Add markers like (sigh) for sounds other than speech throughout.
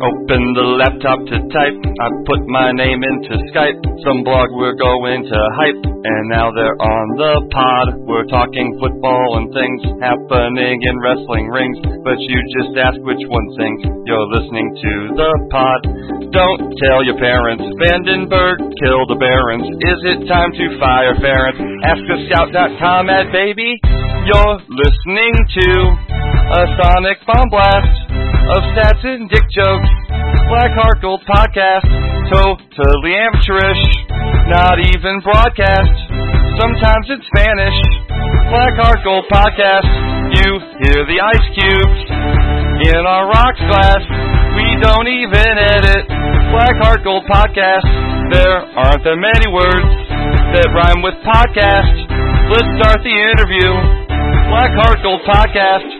Open the laptop to type. I put my name into Skype. Some blog we're going to hype. And now they're on the pod. We're talking football and things happening in wrestling rings. But you just ask which one sings. You're listening to the pod. Don't tell your parents. Vandenberg killed the Barons. Is it time to fire Ferentz? Ask a scout.com at baby. You're listening to a sonic bomb blast of stats and dick jokes. Black Heart Gold podcast, totally amateurish, not even broadcast. Sometimes it's Spanish. Black Heart Gold podcast, you hear the ice cubes in our rocks glass. We don't even edit. Black Heart Gold podcast, there aren't that many words that rhyme with podcast. Let's start the interview. Black Heart Gold podcast.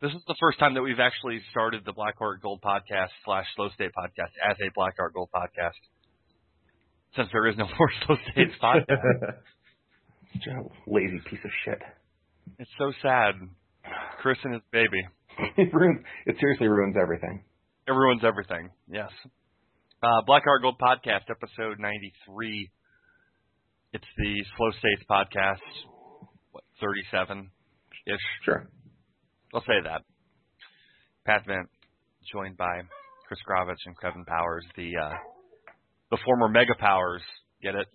This is the first time that we've actually started the Blackheart Gold podcast slash Slow State podcast as a Blackheart Gold podcast. Since there is no (laughs) more Slow States (laughs) podcast. Such a lazy piece of shit. It's so sad. Chris and his baby. (laughs) it ruins. It seriously ruins everything. It ruins everything. Yes. Uh, Blackheart Gold podcast, episode ninety-three. It's the Slow States podcast. What thirty-seven ish? Sure. I'll say that. Pat Vint, joined by Chris Gravitz and Kevin Powers, the uh, the former Mega Powers, get it,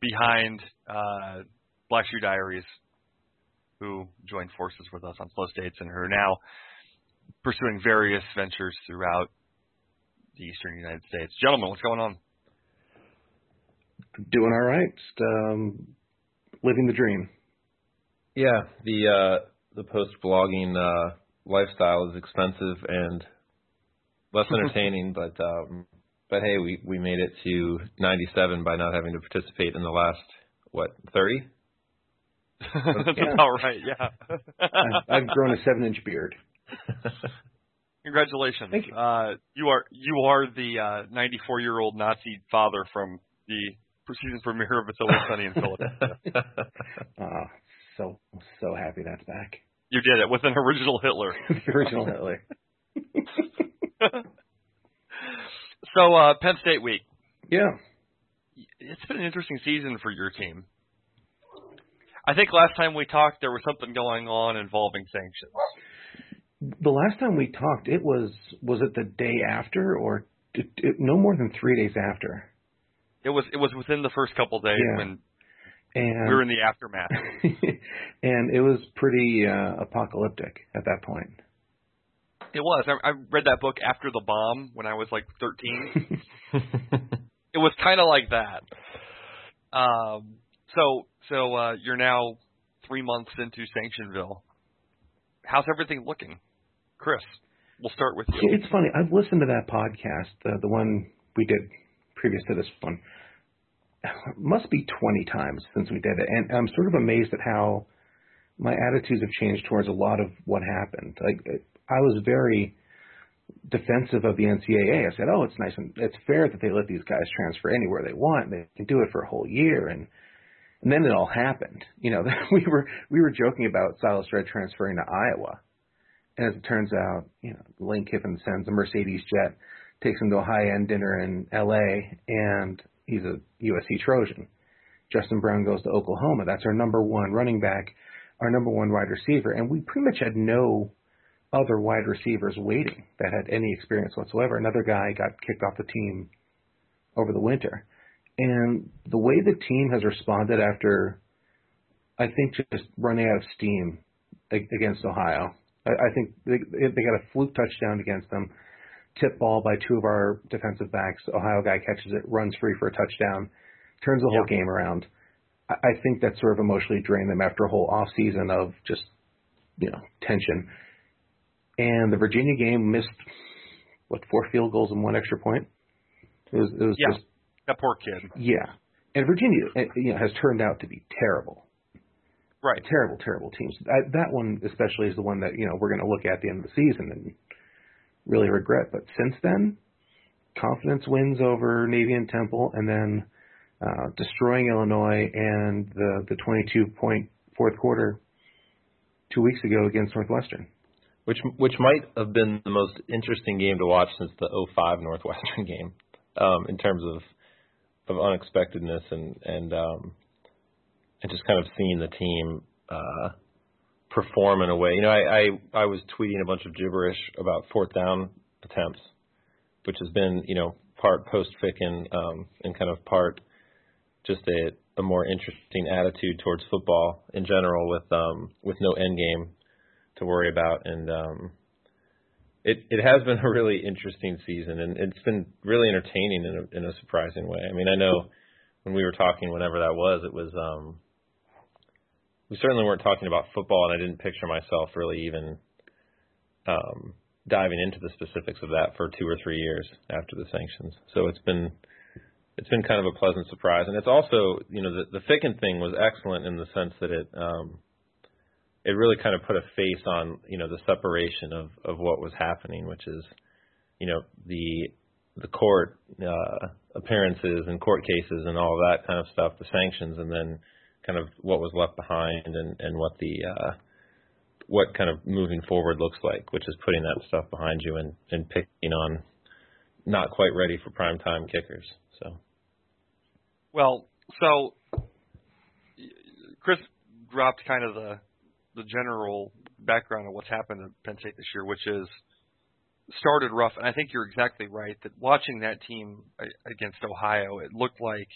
behind uh, Black Shoe Diaries, who joined forces with us on Slow States and who are now pursuing various ventures throughout the eastern United States. Gentlemen, what's going on? Doing all right. Just, um, living the dream. Yeah, the uh, the post blogging uh, lifestyle is expensive and less (laughs) entertaining, but um, but hey, we we made it to 97 by not having to participate in the last what 30. (laughs) That's yeah. about right. Yeah. I've, I've grown a seven-inch beard. (laughs) Congratulations. Thank you. Uh, you are you are the 94 uh, year old Nazi father from the season premiere of It's Always Sunny in Philadelphia. uh, so so happy that's back. You did it with an original Hitler. (laughs) the original Hitler. (laughs) so uh, Penn State week. Yeah. It's been an interesting season for your team. I think last time we talked, there was something going on involving sanctions. The last time we talked, it was was it the day after, or it, it, no more than three days after? It was it was within the first couple days yeah. when and we were in the aftermath. (laughs) and it was pretty uh, apocalyptic at that point. It was. I, I read that book after the bomb when I was like 13. (laughs) it was kind of like that. Um, so so uh, you're now three months into Sanctionville. How's everything looking, Chris? We'll start with you. It's funny. I've listened to that podcast, uh, the one we did previous to this one must be 20 times since we did it, and I'm sort of amazed at how my attitudes have changed towards a lot of what happened. Like I was very defensive of the NCAA. I said, "Oh, it's nice and it's fair that they let these guys transfer anywhere they want. They can do it for a whole year." And and then it all happened. You know, (laughs) we were we were joking about Silas Redd transferring to Iowa, and as it turns out, you know, Lane Kiffin sends a Mercedes jet, takes him to a high end dinner in L.A. and he's a USC Trojan. Justin Brown goes to Oklahoma. That's our number one running back, our number one wide receiver, and we pretty much had no other wide receivers waiting that had any experience whatsoever. Another guy got kicked off the team over the winter. And the way the team has responded after, I think, just running out of steam against Ohio. I think they, they got a fluke touchdown against them tip ball by two of our defensive backs. Ohio guy catches it, runs free for a touchdown, turns the whole game around. I think that sort of emotionally drained them after a whole off season of just you know tension. And the Virginia game missed what four field goals and one extra point. It was it was yeah, just that poor kid. Yeah, and Virginia eh, you know has turned out to be terrible. Right, terrible, terrible teams. That, that one especially is the one that you know we're going to look at the end of the season and really regret. But since then, confidence wins over Navy and Temple, and then uh, destroying Illinois and the the 22 point fourth quarter two weeks ago against Northwestern. which which might have been the most interesting game to watch since the 05 Northwestern (laughs) game, um, in terms of of unexpectedness and and um, and just kind of seeing the team uh, perform in a way. You know, I, I I was tweeting a bunch of gibberish about fourth down attempts, which has been you know part post Ficken um, and kind of part just a a more interesting attitude towards football in general with um with no end game to worry about and um it it has been (laughs) a really interesting season and it's been really entertaining in a in a surprising way. I mean, I know when we were talking whenever that was, it was um we certainly weren't talking about football and I didn't picture myself really even um diving into the specifics of that for 2 or 3 years after the sanctions. So it's been it's been kind of a pleasant surprise, and it's also you know the the Ficken thing was excellent in the sense that it um, it really kind of put a face on you know the separation of of what was happening, which is you know the the court uh, appearances and court cases and all that kind of stuff, the sanctions, and then kind of what was left behind and and what the uh, what kind of moving forward looks like, which is putting that stuff behind you and and picking on not quite ready for prime time kickers. So. Well, so Chris dropped kind of the the general background of what's happened at Penn State this year, which is started rough, and I think you're exactly right that watching that team against Ohio, it looked like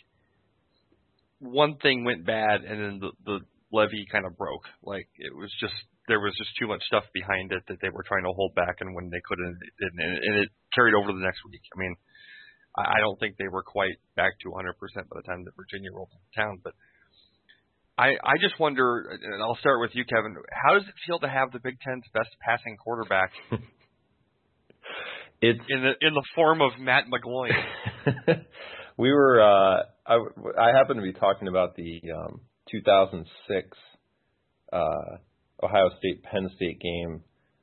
one thing went bad, and then the the levee kind of broke. Like it was just there was just too much stuff behind it that they were trying to hold back, and when they couldn't, it, and it carried over the next week. I mean, I don't think they were quite back to 100% by the time that Virginia rolled into town. But I, I just wonder, and I'll start with you, Kevin. How does it feel to have the Big Ten's best passing quarterback? (laughs) it's in the in the form of Matt McGloin. (laughs) we were. Uh, I, I happened to be talking about the um, 2006 uh, Ohio State Penn State game,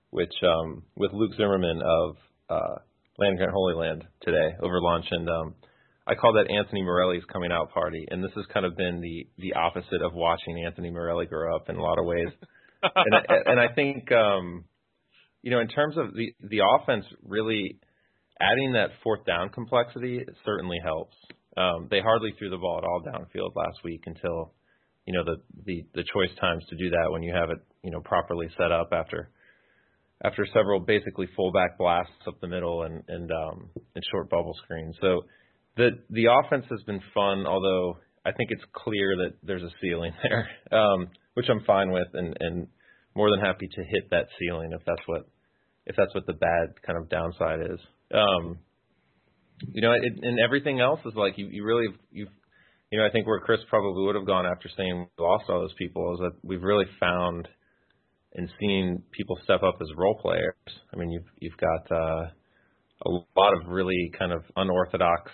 which um, with Luke Zimmerman of uh, Land Grant Holy Land today over lunch, and um, I call that Anthony Morelli's coming out party. And this has kind of been the the opposite of watching Anthony Morelli grow up in a lot of ways. (laughs) and I, and I think um, you know in terms of the the offense really adding that fourth down complexity certainly helps. Um, they hardly threw the ball at all downfield last week until you know the the the choice times to do that when you have it you know properly set up after after several basically fullback blasts up the middle and and um and short bubble screens. So the the offense has been fun, although I think it's clear that there's a ceiling (laughs) there, um, which I'm fine with, and and more than happy to hit that ceiling if that's what if that's what the bad kind of downside is. Um, you know, it, and everything else is like you you really you've you know I think where Chris probably would have gone after saying we lost all those people is that we've really found and seeing people step up as role players. I mean, you've you've got uh, a lot of really kind of unorthodox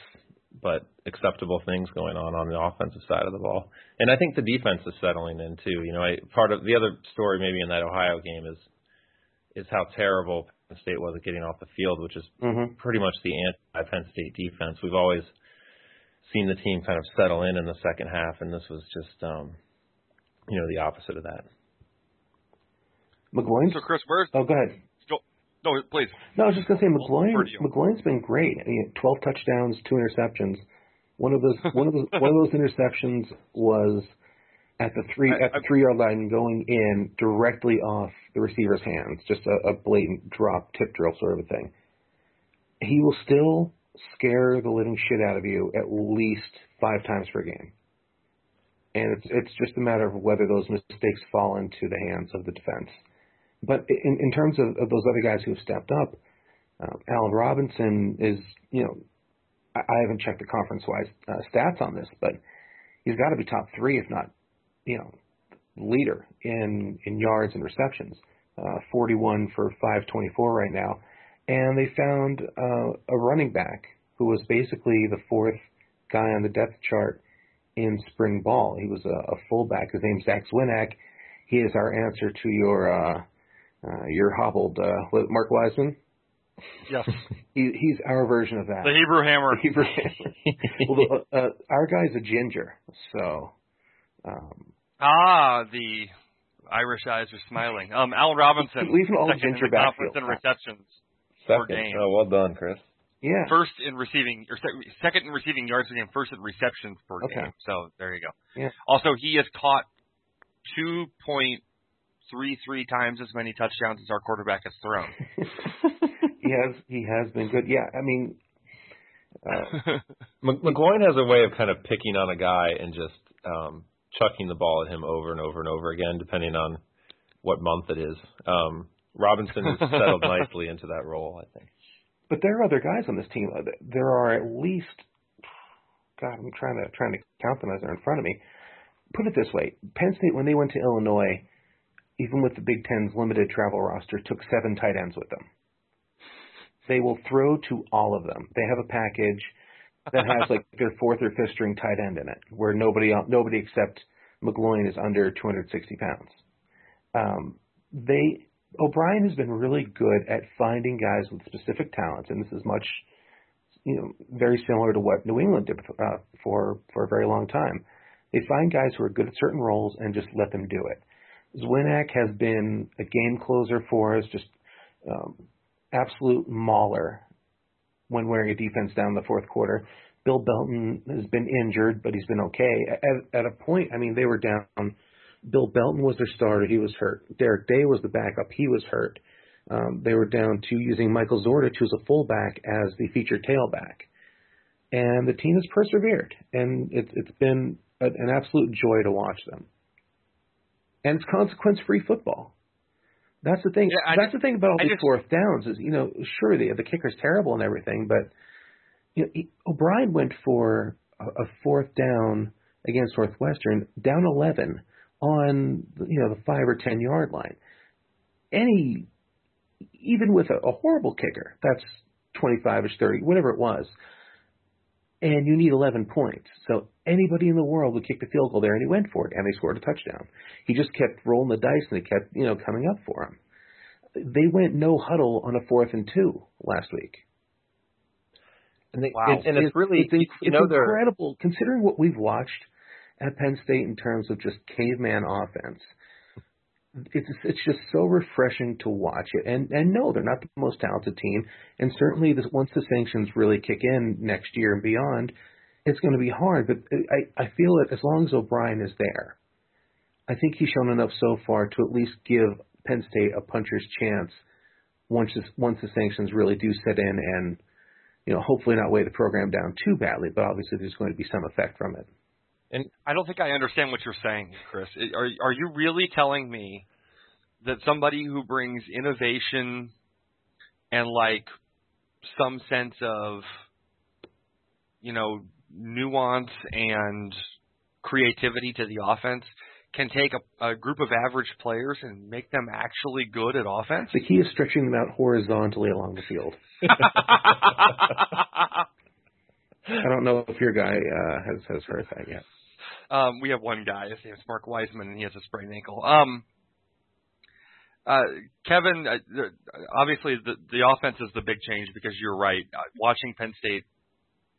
but acceptable things going on on the offensive side of the ball, and I think the defense is settling in too. You know, I, part of the other story maybe in that Ohio game is is how terrible Penn State was at getting off the field, which is mm-hmm. pretty much the anti Penn State defense. We've always seen the team kind of settle in in the second half, and this was just um, you know the opposite of that. McGloin. So Chris, where's oh go ahead. no, please. No, I was just gonna say McGloin. McGloin's been great. I mean, Twelve touchdowns, two interceptions. One of those one of those (laughs) one of those interceptions was at the three I, at the three yard line going in directly off the receiver's hands. Just a, a blatant drop tip drill sort of a thing. He will still scare the living shit out of you at least five times per game. And it's it's just a matter of whether those mistakes fall into the hands of the defense. But in, in terms of, of those other guys who have stepped up, uh, Allen Robinson is, you know, I, I haven't checked the conference-wise uh, stats on this, but he's got to be top three, if not, you know, leader in in yards and receptions. Uh, 41 for 524 right now, and they found uh, a running back who was basically the fourth guy on the depth chart in spring ball. He was a, a fullback. His name's Zach Zwinak. He is our answer to your uh, uh, you're hobbled. Uh, Mark Weisman. Yes. (laughs) he, he's our version of that. The Hebrew Hammer. The Hebrew Hammer. (laughs) well, uh, our guy's a ginger, so. Um, ah, the Irish eyes are smiling. Um, Al Robinson, Leaving all second in venture the conference backfield. in receptions. per Second. game. Oh, well done, Chris. Yeah. First in receiving, or sec- second in receiving yards per game, first in receptions per Okay. game. So there you go. Yeah. Also, he has caught 2.33 times as many touchdowns as our quarterback has thrown. (laughs) he has he has been good. Yeah, I mean, uh, (laughs) M- McGloin has a way of kind of picking on a guy and just um, chucking the ball at him over and over and over again, depending on what month it is. Um, Robinson has settled (laughs) nicely into that role, I think. but there are other guys on this team. Uh, There are at least, God, I'm trying to trying to count them as they're in front of me. Put it this way: Penn State, when they went to Illinois, even with the Big Ten's limited travel roster, took seven tight ends with them. They will throw to all of them. They have a package that has like their fourth or fifth string tight end in it, where nobody nobody except McGloin is under 260 pounds. Um, they O'Brien has been really good at finding guys with specific talents, and this is much, you know, very similar to what New England did uh, for for a very long time. They find guys who are good at certain roles and just let them do it. Zwinak has been a game closer for us, just um, absolute mauler when wearing a defense down in the fourth quarter. Bill Belton has been injured, but he's been okay. At, at a point, I mean, they were down. Bill Belton was their starter. He was hurt. Derek Day was the backup. He was hurt. Um, they were down to using Michael Zordich, who's a fullback, as the featured tailback. And the team has persevered, and it's it's been a, an absolute joy to watch them. And it's consequence-free football. That's the thing. Yeah, That's just- the thing about all these just- fourth downs is, you know, sure the the kicker's terrible and everything, but you know, he, O'Brien went for a, a fourth down against Northwestern, down 11 on you know the five or ten yard line. Any, even with a, a horrible kicker, that's 25 ish, 30, whatever it was, and you need 11 points. So anybody in the world would kick the field goal there, and he went for it, and they scored a touchdown. He just kept rolling the dice, and it kept you know coming up for him. They went no huddle on a fourth and two last week. And, they, Wow. and, and it's, really, it's, you it's know, they're incredible considering what we've watched at Penn State in terms of just caveman offense. It's it's just so refreshing to watch it, and and no, they're not the most talented team, and certainly this, once the sanctions really kick in next year and beyond, it's going to be hard. But I I feel that as long as O'Brien is there, I think he's shown enough so far to at least give Penn State a puncher's chance once this, once the sanctions really do set in and you know, hopefully not weigh the program down too badly, but obviously there's going to be some effect from it. And I don't think I understand what you're saying, Chris. Are are you really telling me that somebody who brings innovation and like some sense of you know nuance and creativity to the offense can take a, a group of average players and make them actually good at offense? The key is stretching them out horizontally along the field. (laughs) I don't know if your guy uh, has has heard that yet. Um, we have one guy. His name's Mark Weisman, and he has a sprained ankle. Um, uh, Kevin, uh, obviously the the offense is the big change because you're right. Uh, watching Penn State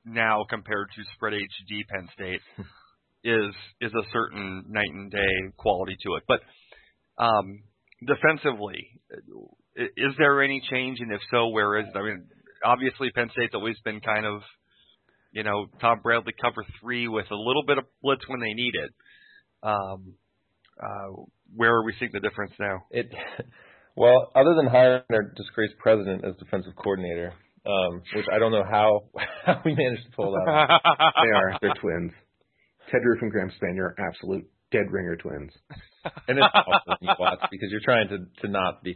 now compared to spread HD Penn State (laughs) is is a certain night and day quality to it. But um, defensively, is there any change, and if so, where is it? I mean, obviously Penn State's always been kind of you know, Tom Bradley cover three with a little bit of blitz when they need it. Um, uh, where are we seeing the difference now? It (laughs) well, other than hiring our disgraced president as defensive coordinator, um, which I don't know how (laughs) how we managed to pull that. off. (laughs) They are they're twins. Ted Roof and Graham Spanier are absolute dead ringer twins. and it's awful when you watch because you're trying to to not be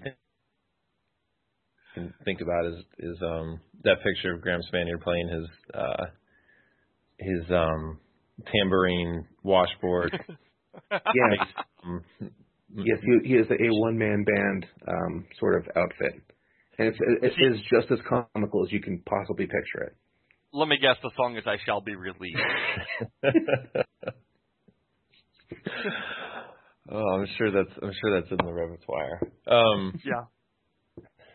think about is is um that picture of Graham Spanier playing his uh his um tambourine washboard. (laughs) Yes, um, yes, he, he is a one man band um, sort of outfit, and it's it is just as comical as you can possibly picture it. Let me guess, the song is "I Shall Be Released." (laughs) oh, I'm sure that's I'm sure that's in the repertoire. Um yeah.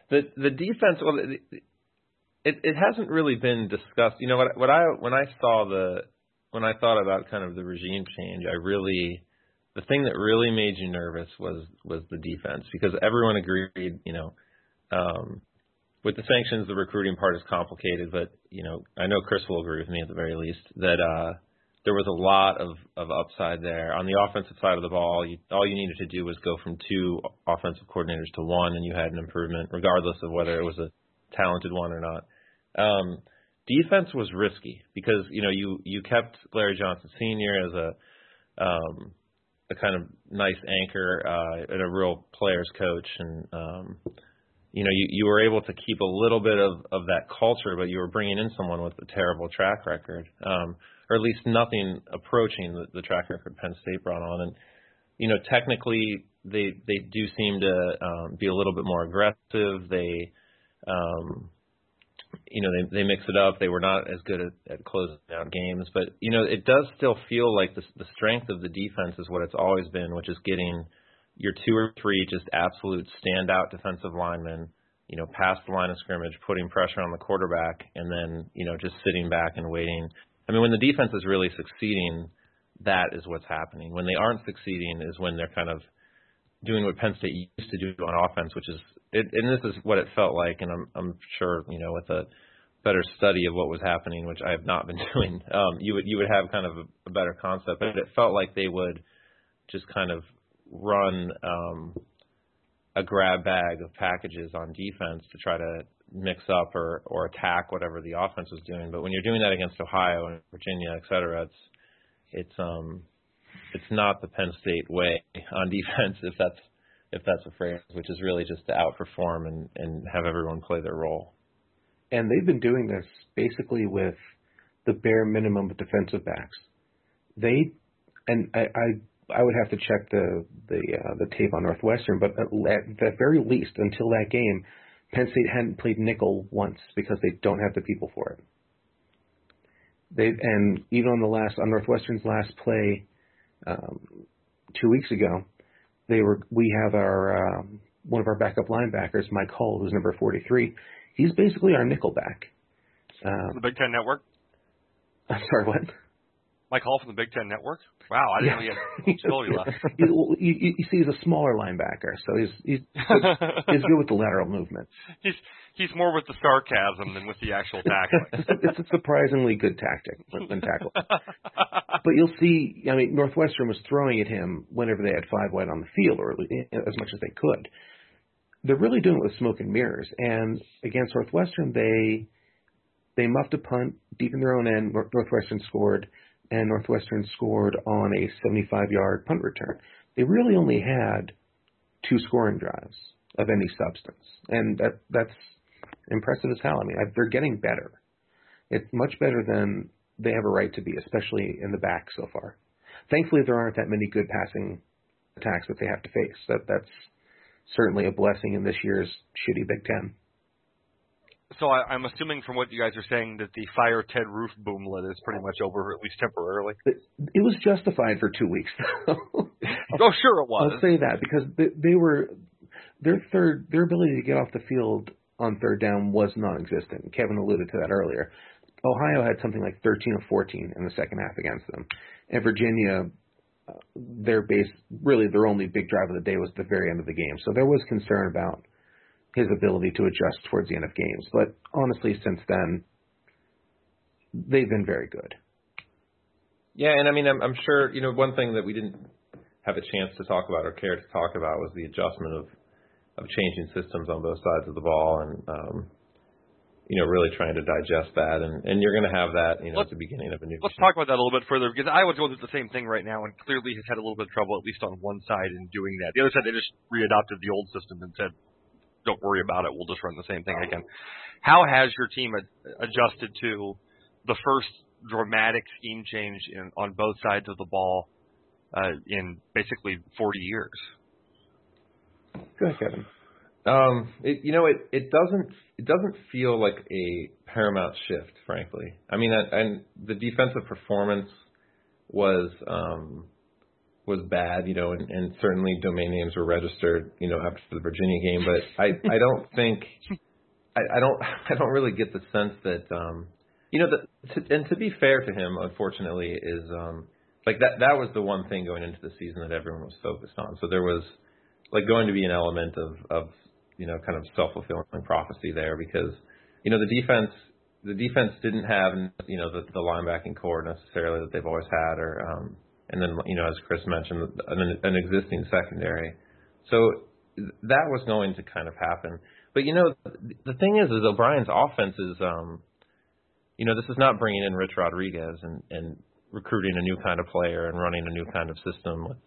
the the defense well it, it it hasn't really been discussed you know what what i when i saw the when i thought about kind of the regime change i really the thing that really made you nervous was was the defense because everyone agreed, you know, um, with the sanctions, the recruiting part is complicated, but you know, I know Chris will agree with me at the very least that uh, there was a lot of of upside there on the offensive side of the ball. You, all you needed to do was go from two offensive coordinators to one, and you had an improvement, regardless of whether it was a talented one or not. Um, defense was risky because you know you you kept Larry Johnson Sr. as a um, a kind of nice anchor uh, and a real players coach, and um, you know you you were able to keep a little bit of of that culture, but you were bringing in someone with a terrible track record, um, or at least nothing approaching the, the track record Penn State brought on, and you know technically they they do seem to um, be a little bit more aggressive. They um, you know they they mix it up. They were not as good at, at closing out games, but you know it does still feel like the the strength of the defense is what it's always been, which is getting your two or three just absolute standout defensive linemen, you know, past the line of scrimmage, putting pressure on the quarterback, and then you know just sitting back and waiting. I mean, when the defense is really succeeding, that is what's happening. When they aren't succeeding, is when they're kind of doing what Penn State used to do on offense, which is it, and this is what it felt like, and I'm I'm sure you know with a better study of what was happening, which I have not been (laughs) doing, um, you would you would have kind of a, a better concept. But it felt like they would just kind of run um, a grab bag of packages on defense to try to mix up or or attack whatever the offense was doing. But when you're doing that against Ohio and Virginia, et cetera, it's it's um it's not the Penn State way on (laughs) defense if that's if that's a phrase, which is really just to outperform and, and have everyone play their role. And they've been doing this basically with the bare minimum of defensive backs. They and I I, I would have to check the the uh, the tape on Northwestern, but at, the very least, until that game, Penn State hadn't played nickel once because they don't have the people for it. They and even on the last on Northwestern's last play um, two weeks ago, they were we have our um, one of our backup linebackers, Mike Hull, who's number 43. He's basically our nickel back. Um, the Big Ten Network. I'm sorry, what? Mike Hall from the Big Ten Network. Wow, I didn't yeah. know he had ability (laughs) left. you, you, you see, he's a smaller linebacker, so he's he's good, (laughs) he's good with the lateral movement. He's he's more with the sarcasm than with the actual tackling. it's a surprisingly good tactic when tackle. (laughs) but you'll see, I mean, Northwestern was throwing at him whenever they had five wide on the field, or eh, as much as they could. They're really doing it with smoke and mirrors. And against Northwestern, they they muffed a punt deep in their own end. Northwestern scored and Northwestern scored on a 75 yard punt return. They really only had two scoring drives of any substance, and that that's impressive as hell. I mean, they're getting better. It's much better than they have a right to be, especially in the back so far. Thankfully, there aren't that many good passing attacks that they have to face. That that's certainly a blessing in this year's shitty Big Ten so I, I'm assuming from what you guys are saying that the fire Ted Roof boomlet is pretty much over, at least temporarily. It, it was justified for two weeks. though. (laughs) oh, sure it was. I'll say that because they, they were their third their ability to get off the field on third down was non-existent. Kevin alluded to that earlier. Ohio had something like 13 or 14 in the second half against them, and Virginia, uh, their base really their only big drive of the day was at the very end of the game. So there was concern about his ability to adjust towards the end of games. But honestly, since then, they've been very good. Yeah, and I mean, I'm, I'm sure you know one thing that we didn't have a chance to talk about or care to talk about was the adjustment of of changing systems on both sides of the ball and um, you know really trying to digest that and and you're going to have that you know let's, at the beginning of a new. Let's talk about that a little bit further because I Iowa's going through the same thing right now and clearly has had a little bit of trouble at least on one side in doing that. The other side they just readopted the old system and said don't worry about it. We'll just run the same thing again. How has your team ad- adjusted to the first dramatic scheme change in, on both sides of the ball uh, in basically 40 years? Go ahead, Kevin. Um, it, you know, it, it doesn't it doesn't feel like a paramount shift, frankly. I mean, and the defensive performance was um, was bad, you know, and, and certainly domain names were registered, you know, after the Virginia game. But I, I don't think, I, I don't, (laughs) I don't really get the sense that, um, you know, the, and to be fair to him, unfortunately, is um, like that that was the one thing going into the season that everyone was focused on. So there was like going to be an element of of you know kind of self fulfilling prophecy there because you know the defense the defense didn't have you know the, the linebacking corps necessarily that they've always had or um and then you know as Chris mentioned an, an existing secondary. So that was going to kind of happen. But you know the thing is is O'Brien's offense is um you know this is not bringing in Rich Rodriguez and and recruiting a new kind of player and running a new kind of system with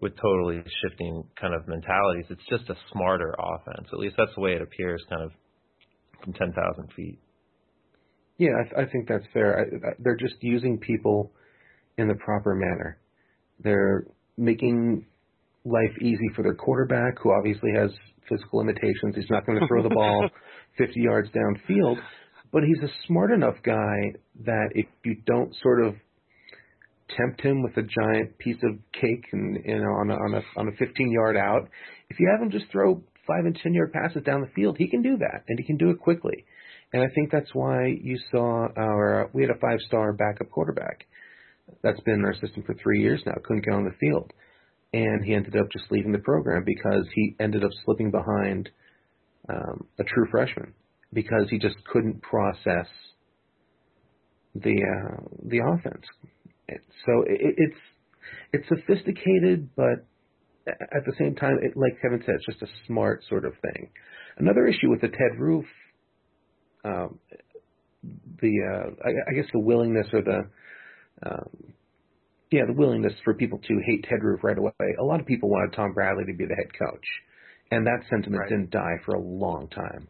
with totally shifting kind of mentalities. It's just a smarter offense. At least that's the way it appears, kind of from ten thousand feet. Yeah, I, I think that's fair. I, I, they're just using people in the proper manner. They're making life easy for their quarterback, who obviously has physical limitations. He's not going to throw the (laughs) ball 50 yards downfield, but he's a smart enough guy that if you don't sort of tempt him with a giant piece of cake and you know on a on a on a 15 yard out. If you have him just throw five and 10 yard passes down the field, he can do that and he can do it quickly. And I think that's why you saw our we had a five star backup quarterback. That's been in our system for three years now. Couldn't get on the field, and he ended up just leaving the program because he ended up slipping behind um, a true freshman because he just couldn't process the uh, the offense so it, it's it's sophisticated, but at the same time, it, like Kevin said, it's just a smart sort of thing. Another issue with the Ted Roof, um, the uh, I, I guess the willingness or the um, yeah the willingness for people to hate Ted Roof right away. A lot of people wanted Tom Bradley to be the head coach, and that sentiment right. didn't die for a long time.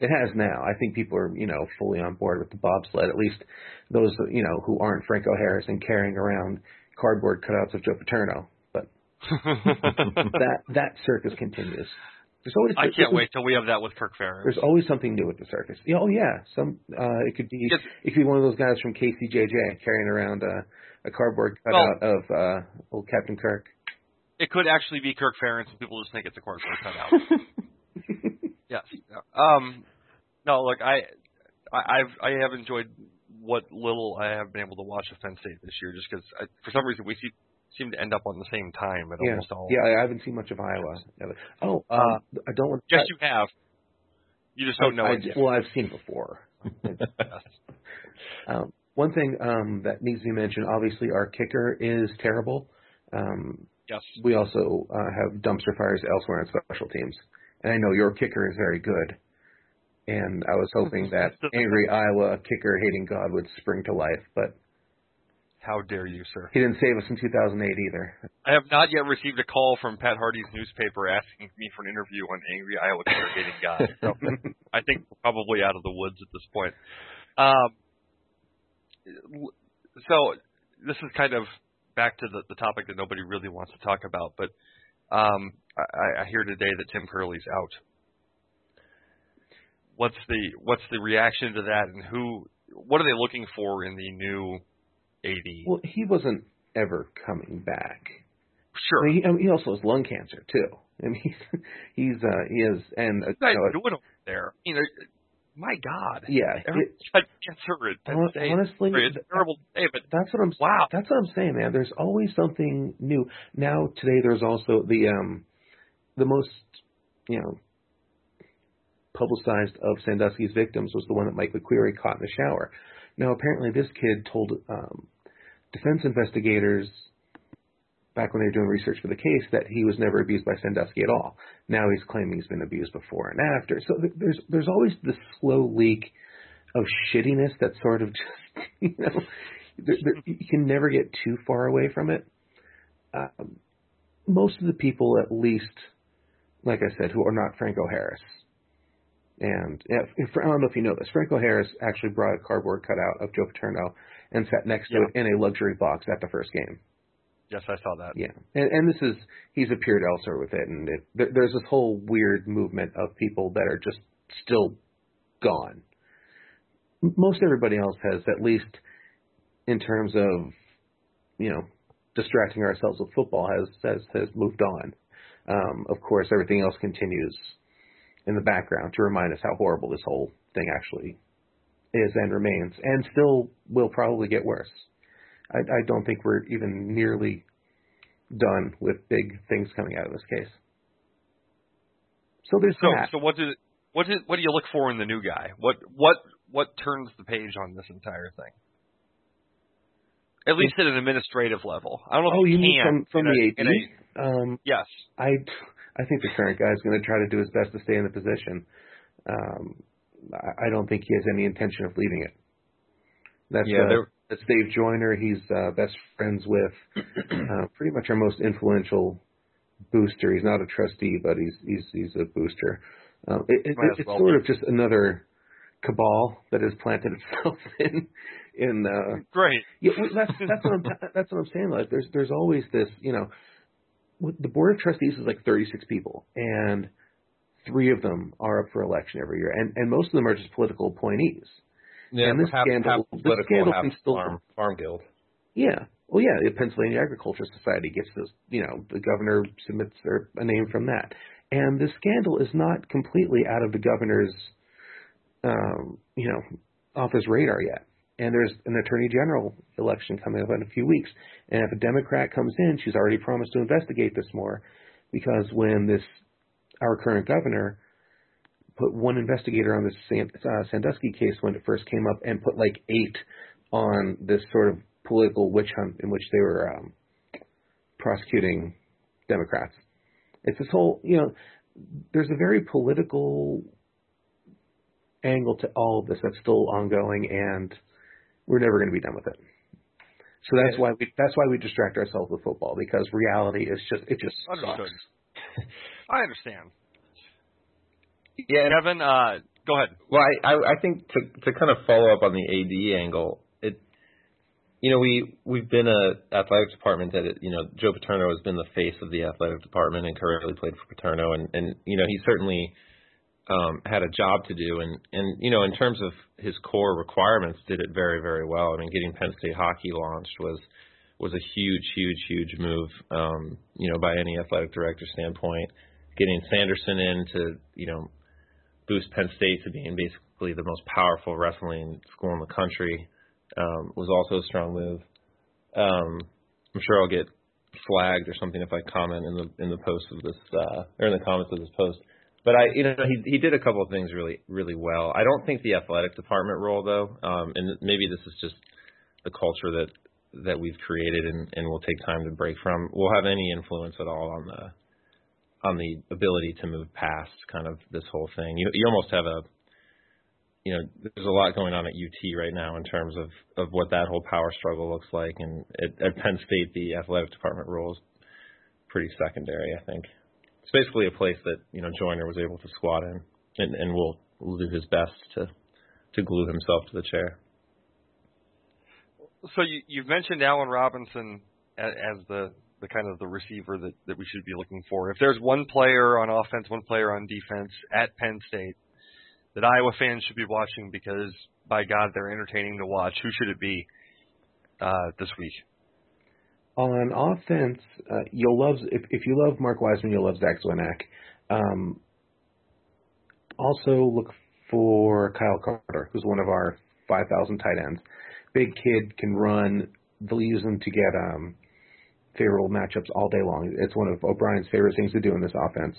It has now. I think people are, you know, fully on board with the bobsled. At least those, you know, who aren't Franco Harris and carrying around cardboard cutouts of Joe Paterno. But (laughs) that that circus continues. There's always. I can't wait till we have that with Kirk Ferentz. There's always something new with the circus. Yeah, oh yeah, some. Uh, it could be. It's, it could be one of those guys from KCJJ carrying around a, a cardboard cutout well, of uh, old Captain Kirk. It could actually be Kirk Ferentz, and people just think it's a cardboard cutout. (laughs) yes. Um, no, look, I, I I've I have enjoyed what little I have been able to watch of Penn State this year, just because for some reason we see, seem to end up on the same time at yeah. almost all. Yeah, I haven't seen much of Iowa. Oh, um, uh, I don't. Want, yes, I, you have. You just don't know I, it. Well, I've seen before. (laughs) um, one thing um, that needs to be mentioned, obviously, our kicker is terrible. Um, yes. We also uh, have dumpster fires elsewhere on special teams, and I know your kicker is very good and I was hoping (laughs) that angry Iowa kicker hating God would spring to life, but how dare you, sir? He didn't save us in 2008 either. I have not yet received a call from Pat Harty's newspaper asking me for an interview on angry Iowa kicker hating God. (laughs) So I think we're probably out of the woods at this point. Um, so this is kind of back to the, the topic that nobody really wants to talk about, but um, I, I hear today that Tim Curley's out what's the what's the reaction to that, and who what are they looking for in the new Well, he wasn't ever coming back. Sure. I mean, he, I mean, he also has lung cancer too. I mean, he's (laughs) he's uh, he is and uh, you know, doing there. You know, my God. Yeah. It, cancer at Penn State. Honestly, it's terrible say, but that's what I'm. Wow. That's what I'm saying, man. There's always something new. Now today, there's also the um, the most you know publicized of Sandusky's victims was the one that Mike McQueary caught in the shower. Now, apparently, this kid told um, defense investigators back when they were doing research for the case that he was never abused by Sandusky at all. Now he's claiming he's been abused before and after. So there's there's always this slow leak of shittiness that sort of (laughs) just you know there, there, you can never get too far away from it. Um, most of the people, at least, like I said, who are not Franco Harris, and if, if, I don't know if you know this, Franco Harris actually brought a cardboard cutout of Joe Paterno and sat next to it in a luxury box at the first game. Yes, I saw that. Yeah, and, and this is he's appeared elsewhere with it, and it, there, there's this whole weird movement of people that are just still gone. Most everybody else has, at least in terms of you know distracting ourselves with football, has has has moved on. Um, of course, everything else continues in the background to remind us how horrible this whole thing actually is and remains, and still will probably get worse. I, I don't think we're even nearly done with big things coming out of this case. So there's So, that. so what did what did what do you look for in the new guy? What what what turns the page on this entire thing? At least at an administrative level. I don't know oh, if you you mean from from the a- a- um, yes. I I think the current guy is going to try to do his best to stay in the position. Um, I, don't think he has any intention of leaving it. That's Yeah, uh, that's Dave Joyner. He's uh, best friends with (clears throat) uh, pretty much our most influential booster. He's not a trustee, but he's he's he's a booster. Um, it, it, it's well sort be. of just another cabal that has planted itself (laughs) in in uh, Great. yeah, that's that's what I'm (laughs) that's what I'm saying. Like, there's there's always this, you know, the board of trustees is like 36 people, and three of them are up for election every year, and and most of them are just political appointees. Yeah, And this half, scandal- half this scandal half can still- farm, farm guild. Yeah, well, yeah, the Pennsylvania Agriculture Society gets this. You know, the governor submits their a name from that, and the scandal is not completely out of the governor's, um, you know, office radar yet. And there's an attorney general election coming up in a few weeks. And if a Democrat comes in, she's already promised to investigate this more, because when this our current governor put one investigator on the uh, Sandusky case when it first came up, and put like eight on this sort of political witch hunt in which they were um, prosecuting Democrats. It's this whole, you know, there's a very political angle to all of this that's still ongoing, and we're never going to be done with it. So that's why we that's why we distract ourselves with football because reality is just it just Understood. sucks. (laughs) I understand. Yeah, and Kevin, uh, go ahead. Well, I, I, I think to to kind of follow up on the AD angle, it, you know, we we've been a athletic department that it, you know Joe Paterno has been the face of the athletic department and currently played for Paterno, and and you know he certainly um, had a job to do, and and you know in terms of his core requirements, did it very very well. I mean, getting Penn State hockey launched was was a huge huge huge move, um, you know, by any athletic director standpoint. Getting Sanderson in to you know boost Penn State to being basically the most powerful wrestling school in the country um, was also a strong move. Um, I'm sure I'll get flagged or something if I comment in the in the post of this uh, or in the comments of this post. But I, you know, he he did a couple of things really really well. I don't think the athletic department role though, um, and maybe this is just the culture that that we've created and, and will take time to break from, will have any influence at all on the on the ability to move past kind of this whole thing. You you almost have a you know, there's a lot going on at UT right now in terms of of what that whole power struggle looks like, and at, at Penn State the athletic department role is pretty secondary. I think it's basically a place that you know Joyner was able to squat in, and, and will do his best to to glue himself to the chair. So you you've mentioned Allen Robinson as the the kind of the receiver that that we should be looking for. If there's one player on offense, one player on defense at Penn State that Iowa fans should be watching because by God they're entertaining to watch, who should it be uh, this week? On offense, uh, you'll love if if you love Mark Weisman, you'll love Zach Zwinak. Um, also look for Kyle Carter, who's one of our 5,000 tight ends. Big kid can run. They'll use him to get um, favorable matchups all day long. It's one of O'Brien's favorite things to do in this offense.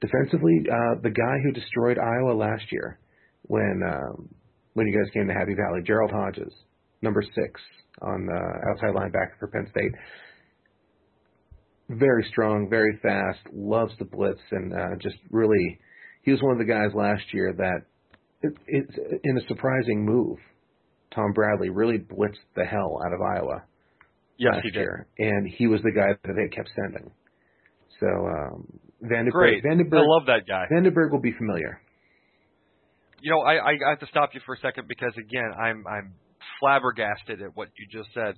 Defensively, uh, the guy who destroyed Iowa last year when um, when you guys came to Happy Valley, Gerald Hodges, number six on the outside linebacker for Penn State. Very strong, very fast, loves the blitz, and uh, just really, he was one of the guys last year that, it, it's in a surprising move. Tom Bradley really blitzed the hell out of Iowa Yes, last he did. year, and he was the guy that they kept sending. So um, Vandenberg, Great. I love that guy. Vandenberg will be familiar. You know, I, I I have to stop you for a second because again, I'm I'm flabbergasted at what you just said.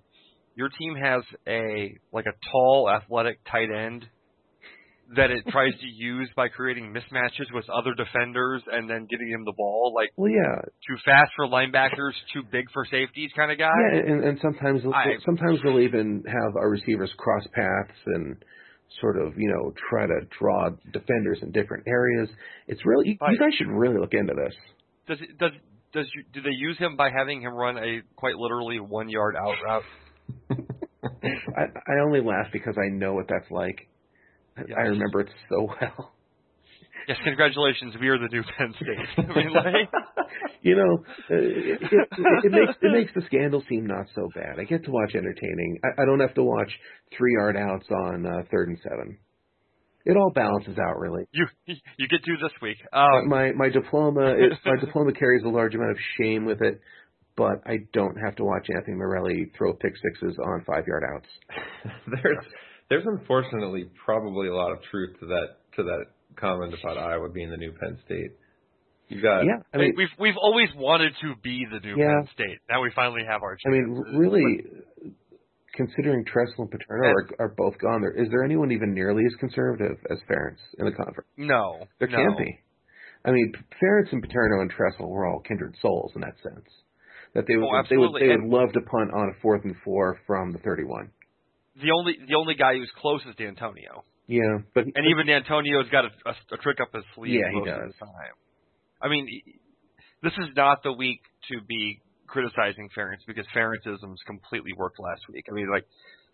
Your team has a like a tall, athletic tight end that it tries to use by creating mismatches with other defenders and then getting him the ball, like Well, yeah, too fast for linebackers, too big for safeties kind of guy. Yeah, and, and sometimes I- sometimes they'll even have our receivers cross paths and sort of you know try to draw defenders in different areas. It's really you, you guys should really look into this. Does it, does does you, do they use him by having him run a quite literally one yard out route? (laughs) I, I only laugh because I know what that's like. I- remember it so well. Yes, congratulations. We are the new Penn State. (laughs) I mean, like, You know, uh, it, it, it makes it makes the scandal seem not so bad. I get to watch entertaining. I, I don't have to watch three yard outs on uh, third and seven. It all balances out, really. you you get to this week. Um, my my diploma (laughs) it, my diploma carries a large amount of shame with it, but I don't have to watch Anthony Morelli throw pick sixes on five yard outs. (laughs) there's there's unfortunately probably a lot of truth to that to that comment about Iowa being the new Penn State. You got Yeah, I mean, we've we've always wanted to be the new Yeah. Penn State. Now we finally have our. Chance. I mean, chance. r- really, considering Tressel and Paterno are, are both gone, there is there anyone even nearly as conservative as Ferentz in the conference? no, There no. can't be. I mean, Ferentz and Paterno and Tressel were all kindred souls in that sense. That they oh, would Oh, they would they would And- love to punt on a fourth and four from the thirty one. The only the only guy who's close is D'Antonio, Yeah, but and even D'Antonio's got a, a, a trick up his sleeve. Yeah, he does. the time. I mean, this is not the week to be criticizing Ferentz because Ferentzisms completely worked last week. I mean, like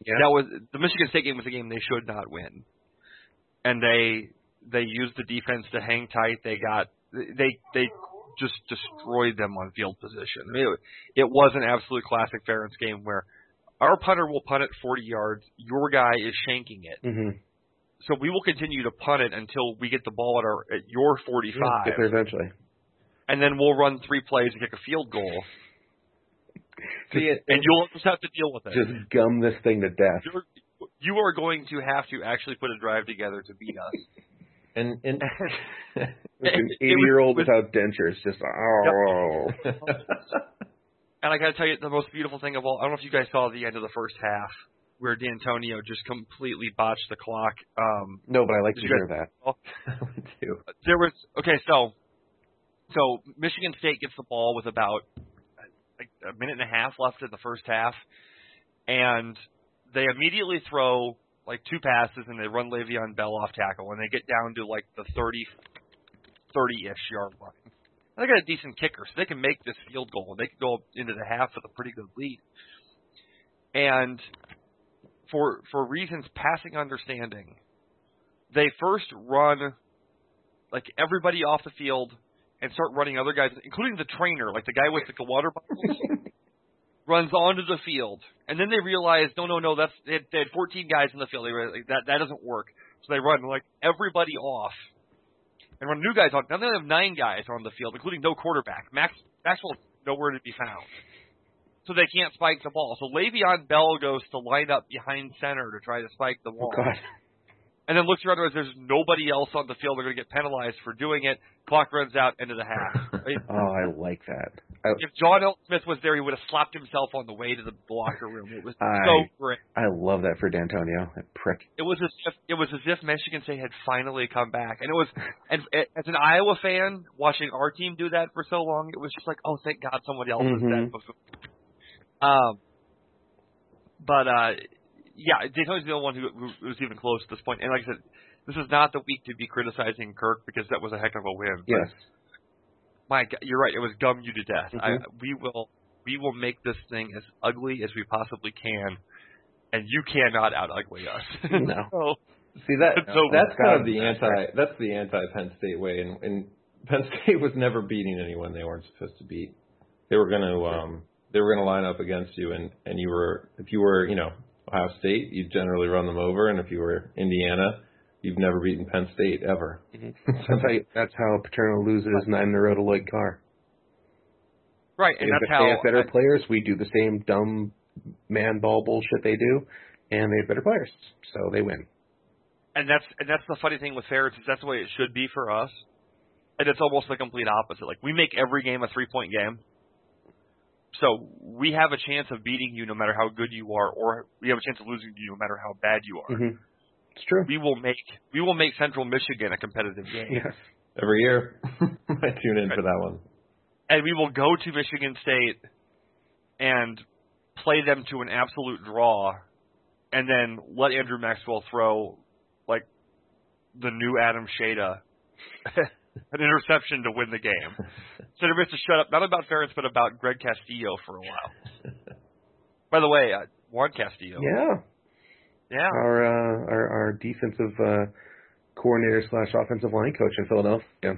Yeah. that was the Michigan State game was a game they should not win, and they they used the defense to hang tight. They got they they just destroyed them on field position. I mean, it, it was an absolute classic Ferentz game where our punter will punt it 40 yards, your guy is shanking it. hmm So we will continue to punt it until we get the ball at our at your 45, get there eventually. and then we'll run three plays and kick a field goal, see it, and you'll just have to deal with it. Just gum this thing to death. You're, you are going to have to actually put a drive together to beat us. (laughs) and and Like an (laughs) It- it eighty year old without dentures, just oh. (laughs) And I got to tell you, the most beautiful thing of all, I don't know if you guys saw the end of the first half where D'Antonio just completely botched the clock. Um, No, but I like to hear that. (laughs) Too. there was okay, so so Michigan State gets the ball with about like a minute and a half left in the first half, and they immediately throw like two passes and they run Le'Veon Bell off tackle and they get down to like the 30 30-ish yard line. They got a decent kicker, so they can make this field goal and they can go into the half with a pretty good lead. And for for reasons passing understanding, they first run like everybody off the field and start running other guys, including the trainer, like the guy with the water bottles, (laughs) runs onto the field, and then they realize, no, no, no, that's they had, they had 14 guys in the field. They were like, that that doesn't work, so they run like everybody off and run new guys on. Now they have nine guys on the field, including no quarterback. Max Maxwell nowhere to be found. So they can't spike the ball. So Le'Veon Bell goes to line up behind center to try to spike the Oh ball God. and then looks around and there's nobody else on the field. They're going to get penalized for doing it. Clock runs out, end of the half. (laughs) Oh, I like that. I, if John L. Smith was there, he would have slapped himself on the way to the locker room. It was (laughs) I- so great. I love that for D'Antonio. That prick. It was as if it was as if Michigan State had finally come back, and it was. And as an Iowa fan, watching our team do that for so long, it was just like, oh, thank God somebody else Mhm. did that. Before. Um, but uh, yeah, D'Antonio's the only one who, who was even close at this point. And like I said, this is not the week to be criticizing Kirk because that was a heck of a win. But Yes. My God, you're right. It was gum you to death. I, Mhm. we will we will make this thing as ugly as we possibly can, and you cannot out ugly us. (laughs) No. So, See that So that's kind of the that's anti that's the anti Penn State way, and, and Penn (laughs) State was never beating anyone they weren't supposed to beat. They were going to um they were going to line up against you, and and you were if you were you know Ohio State, you'd generally run them over, and if you were Indiana, you've never beaten Penn State ever. (laughs) That's how, you, that's how Paterno loses nine in a row to Lloyd Carr. right, They and have, that's they how have better players. We do the same dumb man ball bullshit they do, and they have better players, so they win. and that's and that's the funny thing with Ferentz is that's the way it should be for us, and it's almost the complete opposite. Like we make every game a three point game, so we have a chance of beating you no matter how good you are, or we have a chance of losing to you no matter how bad you are. hmm It's true. We will make we will make Central Michigan a competitive game, Yes. Every year, (laughs) I tune in for that one. and we will go to Michigan State and play them to an absolute draw, and then let Andrew Maxwell throw like the new Adam Shada (laughs) an interception to win the game. (laughs) So everybody has to shut up, not about Ferentz, but about Greg Castillo for a while. By the way, uh, Juan Castillo. Yeah, Yeah. our uh, our, our defensive uh, coordinator slash offensive line coach in Philadelphia. Yeah.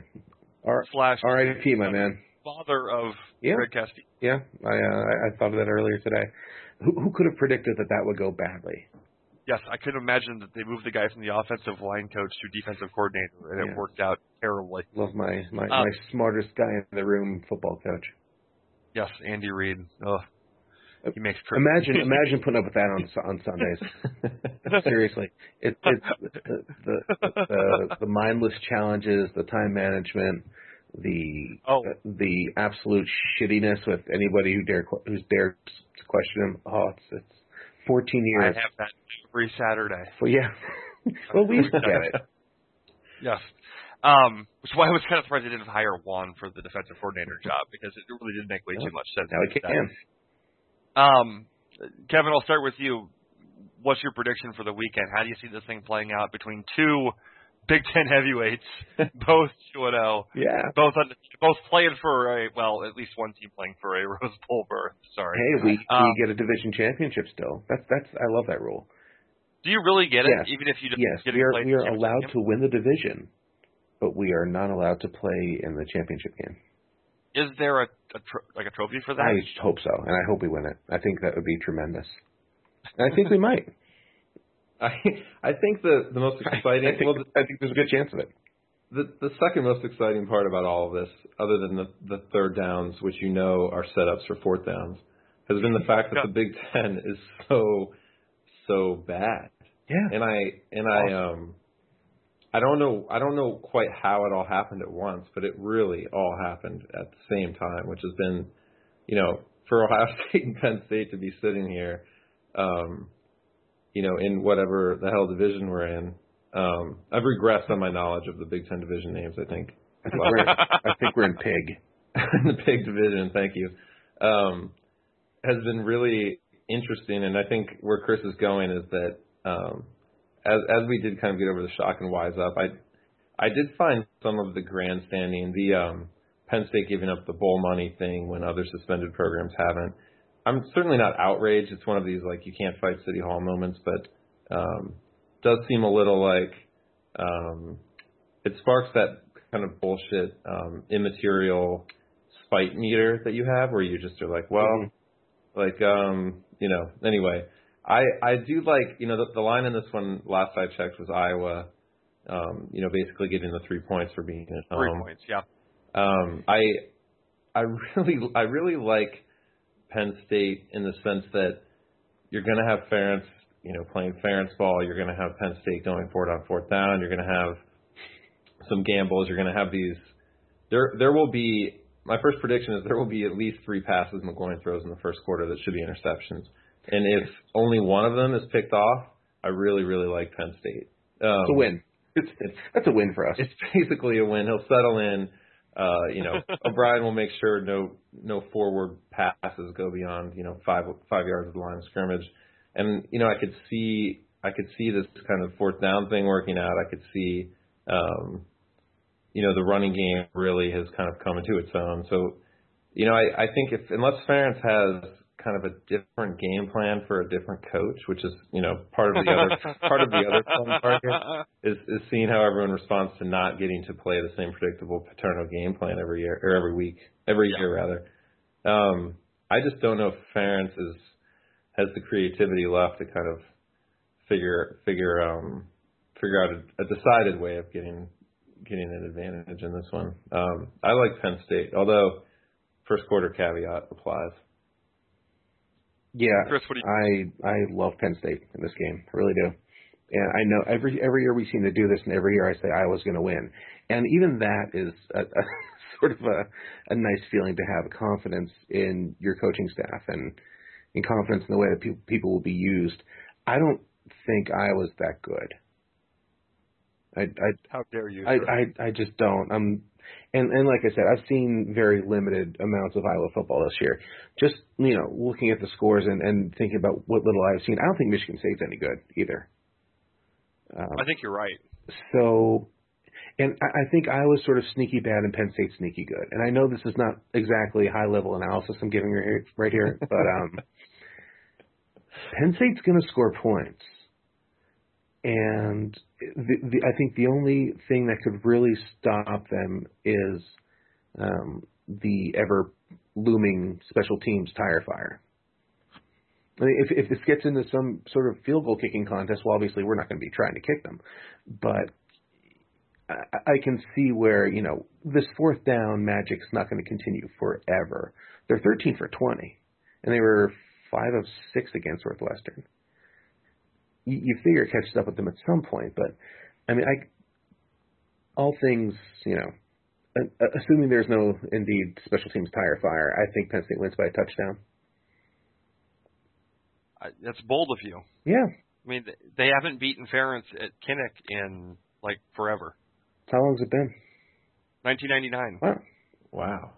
R- Slash R.I.P. My man. father of Yeah. Greg Castillo. Yeah, I, uh, I I thought of that earlier today. Who, who could have predicted that that would go badly? Yes, I couldn't imagine that they moved the guy from the offensive line coach to defensive coordinator, and Yeah. it worked out terribly. Love my my, Um, my smartest guy in the room, football coach. Yes, Andy Reid. Ugh. He makes cr- Imagine (laughs) imagine putting up with that on on Sundays. (laughs) Seriously, it, it's the, the the the mindless challenges, the time management, the Oh. the absolute shittiness with anybody who dare who's dared to question him. Oh, it's it's 14 years. I have that every Saturday. Well, yeah. (laughs) well, we used to get it. Yes. Um, which is why I was kind of surprised they didn't hire Juan for the defensive coordinator job because it really did make way too much sense. Now we can. Um, Kevin, I'll start with you. What's your prediction for the weekend? How do you see this thing playing out between two Big Ten heavyweights, (laughs) both two and zero, Yeah. both on, both playing for a well, at least one team playing for a (laughs) Rose Bowl berth. Sorry. Hey, we Um, we get a division championship still. That's that's I love that rule. Do you really get it, Yes. even if you just Yes, get we are we are allowed championship to win the division, but we are not allowed to play in the championship game. Game? Is there a, a tro- like a trophy for that? I just hope so, and I hope we win it. I think that would be tremendous. And I think we might. (laughs) I I think the the most exciting I think, well I think there's a good chance of it. the the second most exciting part about all of this, other than the the third downs, which you know are setups for fourth downs, has been the fact that Yeah. the Big Ten is so so bad. Yeah. And I and I um I don't know I don't know quite how it all happened at once, but it really all happened at the same time, which has been, you know, for Ohio (laughs) State and Penn State to be sitting here, um, you know, in whatever the hell division we're in. Um, I've regressed on my knowledge of the Big Ten division names. I think I think we're, I think we're in pig. (laughs) the Big Division, thank you, um, has been really interesting. And I think where Chris is going is that um, as as we did kind of get over the shock and wise up, I I did find some of the grandstanding, the um, Penn State giving up the bowl money thing when other suspended programs haven't. I'm certainly not outraged. It's one of these like you can't fight City Hall moments, but um, does seem a little like um, it sparks that kind of bullshit um, immaterial spite meter that you have where you just are like, well, Mhm. like um, you know. Anyway, I I do like you know the, the line in this one last I checked was Iowa, um, you know, basically getting the three points for being at home. Three points, yeah. Um, I I (laughs) really I really like Penn State in the sense that you're going to have Ferentz, you know, playing Ferentz ball. You're going to have Penn State going for it on fourth down. You're going to have some gambles. You're going to have these. There there will be. My first prediction is there will be at least three passes McGloin throws in the first quarter that should be interceptions. And if only one of them is picked off, I really really like Penn State. Um, It's a win. It's, it's that's a win for us. it's basically a win. He'll settle in. Uh, you know, (laughs) O'Brien will make sure no no forward passes go beyond you know five five yards of the line of scrimmage. And you know, I could see I could see this kind of fourth down thing working out. I could see, um, you know, the running game really has kind of come into its own. So, you know, I, I think if unless Ferentz has kind of a different game plan for a different coach, which is you know part of the other part of the other fun part here is, is seeing how everyone responds to not getting to play the same predictable Paterno game plan every year or every week, every Yeah. year rather. Um, I just don't know if Ferentz is has the creativity left to kind of figure figure um, figure out a, a decided way of getting getting an advantage in this one. Um, I like Penn State, although first quarter caveat applies. Yeah, Chris, what do I I love Penn State in this game. I really do. And I know every every year we seem to do this, and every year I say Iowa's going to win. And even that is a, a (laughs) sort of a a nice feeling to have confidence in your coaching staff and in confidence in the way that people people will be used. I don't think Iowa's that good. I I How dare you? I. I I just don't. I'm and and like I said, I've seen very limited amounts of Iowa football this year. Just you know, looking at the scores and and thinking about what little I've seen, I don't think Michigan State's any good either. Um, I think you're right. so, and I, I think Iowa's sort of sneaky bad and Penn State's sneaky good. And I know this is not exactly high level analysis I'm giving right here, right here but um, (laughs) Penn State's going to score points, and the, the, I think the only thing that could really stop them is um, the ever looming special teams tire fire. I mean, if if this gets into some sort of field goal kicking contest, well, obviously we're not going to be trying to kick them, but I, I can see where you know this fourth down magic's not going to continue forever. They're 13 for 20, and they were five of six against Northwestern. You, you figure it catches up with them at some point, but I mean, I all things you know assuming there's no indeed special teams tire fire, I think Penn State wins by a touchdown. That's bold of you. Yeah. I mean, they haven't beaten Ferentz at Kinnick in like forever. How long's it been? 1999. Wow. Wow.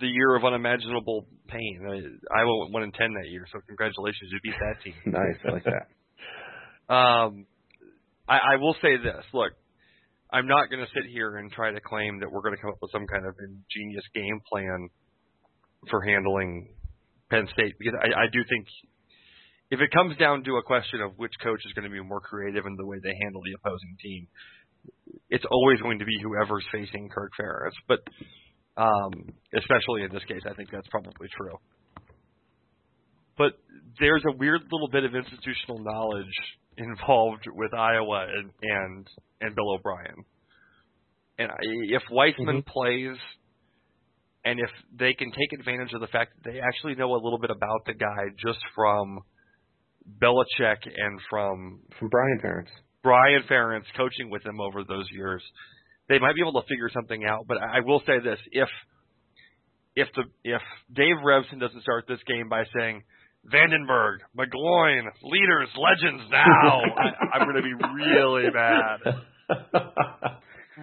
The year of unimaginable pain. I, Iowa went one in ten that year, so congratulations, you beat that team. (laughs) nice, I like that. Um, I, I will say this. Look, I'm not going to sit here and try to claim that we're going to come up with some kind of ingenious game plan for handling Penn State because I, I do think if it comes down to a question of which coach is going to be more creative in the way they handle the opposing team, it's always going to be whoever's facing Kirk Ferentz. But um, especially in this case, I think that's probably true. But there's a weird little bit of institutional knowledge involved with Iowa and and, and Bill O'Brien. And if Weisman mm-hmm. plays, and if they can take advantage of the fact that they actually know a little bit about the guy just from Belichick and from from Brian Ferentz, Brian Ferentz coaching with him over those years, they might be able to figure something out. But I will say this: if if the if Dave Revsine doesn't start this game by saying Vandenberg, McGloin, leaders, legends now. (laughs) I, I'm going to be really mad. (laughs)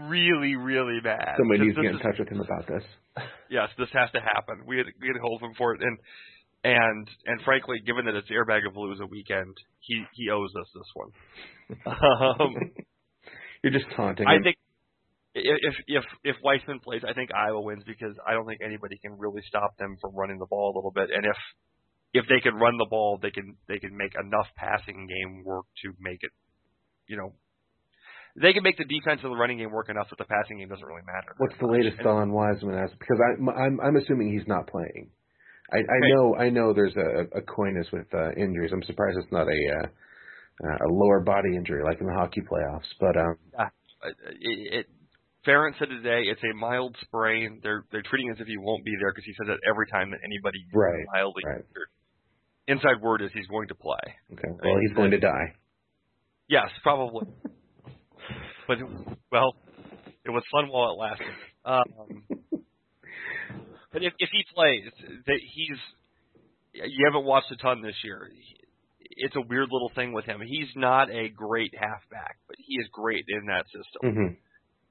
really, really mad. Somebody needs to get in touch with him about this. Yes, this has to happen. We had we had to hold him for it, and and and frankly, given that it's Airbag of Blues a weekend, he he owes us this one. (laughs) Um, You're just taunting. I him. think if if if Weisman plays, I think Iowa wins because I don't think anybody can really stop them from running the ball a little bit, and if if they can run the ball, they can they can make enough passing game work to make it, you know, they can make the defense of the running game work enough that the passing game doesn't really matter. What's the latest and, on Weisman? as because I, I'm I'm assuming he's not playing. I, I know I know there's a, a coyness with uh, injuries. I'm surprised it's not a uh, a lower body injury like in the hockey playoffs. But um, yeah, it, it Ferentz said today it's a mild sprain. They're they're treating it as if he won't be there because he says that every time that anybody right, mildly right. injured inside word is he's going to play. Okay. Well, he's going to die. Yes, probably. (laughs) but well, it was fun while it lasted. Um, but if if he plays, that he's you haven't watched a ton this year. It's a weird little thing with him. He's not a great halfback, but he is great in that system. Mm-hmm.